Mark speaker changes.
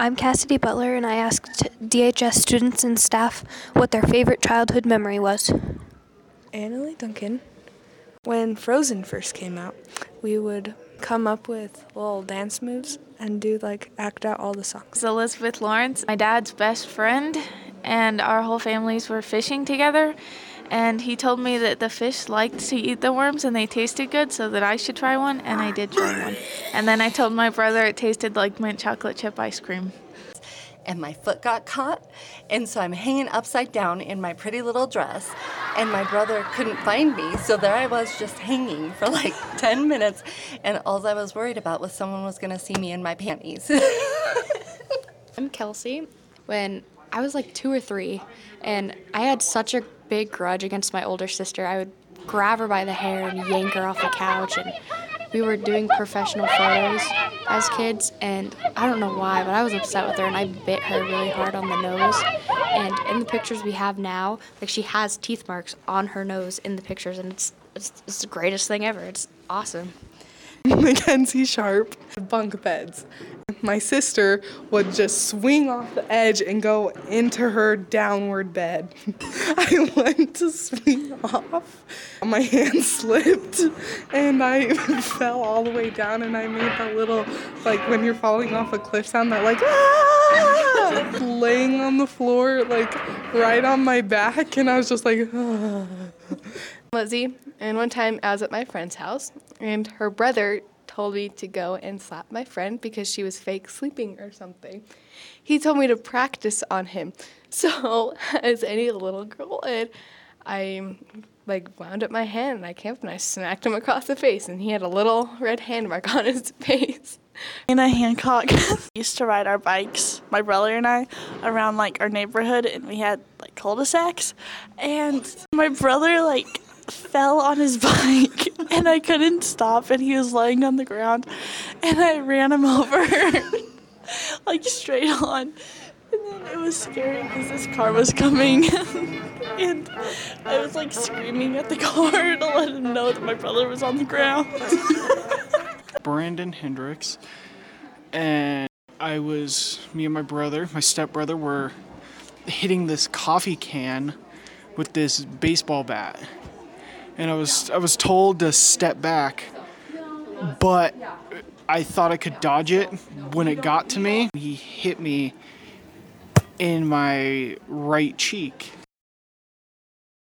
Speaker 1: I'm Cassidy Butler, and I asked DHS students and staff what their favorite childhood memory was.
Speaker 2: Annalie Duncan. When Frozen first came out, we would come up with little dance moves and do like act out all the songs.
Speaker 3: It's Elizabeth Lawrence, my dad's best friend, and our whole families were fishing together. And he told me that the fish liked to eat the worms and they tasted good, so that I should try one, and I did try one. And then I told my brother it tasted like mint chocolate chip ice cream.
Speaker 4: and my foot got caught. And so I'm hanging upside down in my pretty little dress, and my brother couldn't find me. So there I was just hanging for like 10 minutes, and all I was worried about was someone was going to see me in my panties.
Speaker 5: I'm Kelsey. When I was like two or three, and I had such a big grudge against my older sister, I would grab her by the hair and yank her off the couch. And we were doing professional photos as kids, and I don't know why, but I was upset with her, and I bit her really hard on the nose. And in the pictures we have now, like she has teeth marks on her nose in the pictures, and it's it's, it's the greatest thing ever. It's awesome.
Speaker 6: Mackenzie Sharp, bunk beds. My sister would just swing off the edge and go into her downward bed. I went to swing off. My hand slipped and I fell all the way down and I made that little, like when you're falling off a cliff sound, that like, ah! laying on the floor, like right on my back. And I was just like, ah.
Speaker 7: Lizzie, and one time I was at my friend's house, and her brother told me to go and slap my friend because she was fake sleeping or something. He told me to practice on him. So, as any little girl would, I like wound up my hand and I came up and I smacked him across the face, and he had a little red hand mark on his face.
Speaker 8: Anna Hancock used to ride our bikes, my brother and I, around like our neighborhood, and we had like cul-de-sacs. And my brother like fell on his bike, and I couldn't stop, and he was laying on the ground, and I ran him over, like straight on. And then it was scary because this car was coming, and I was like screaming at the car to let him know that my brother was on the ground.
Speaker 9: Brandon Hendricks, and I was me and my brother, my stepbrother, were hitting this coffee can with this baseball bat, and I was I was told to step back, but I thought I could dodge it. When it got to me, he hit me in my right cheek,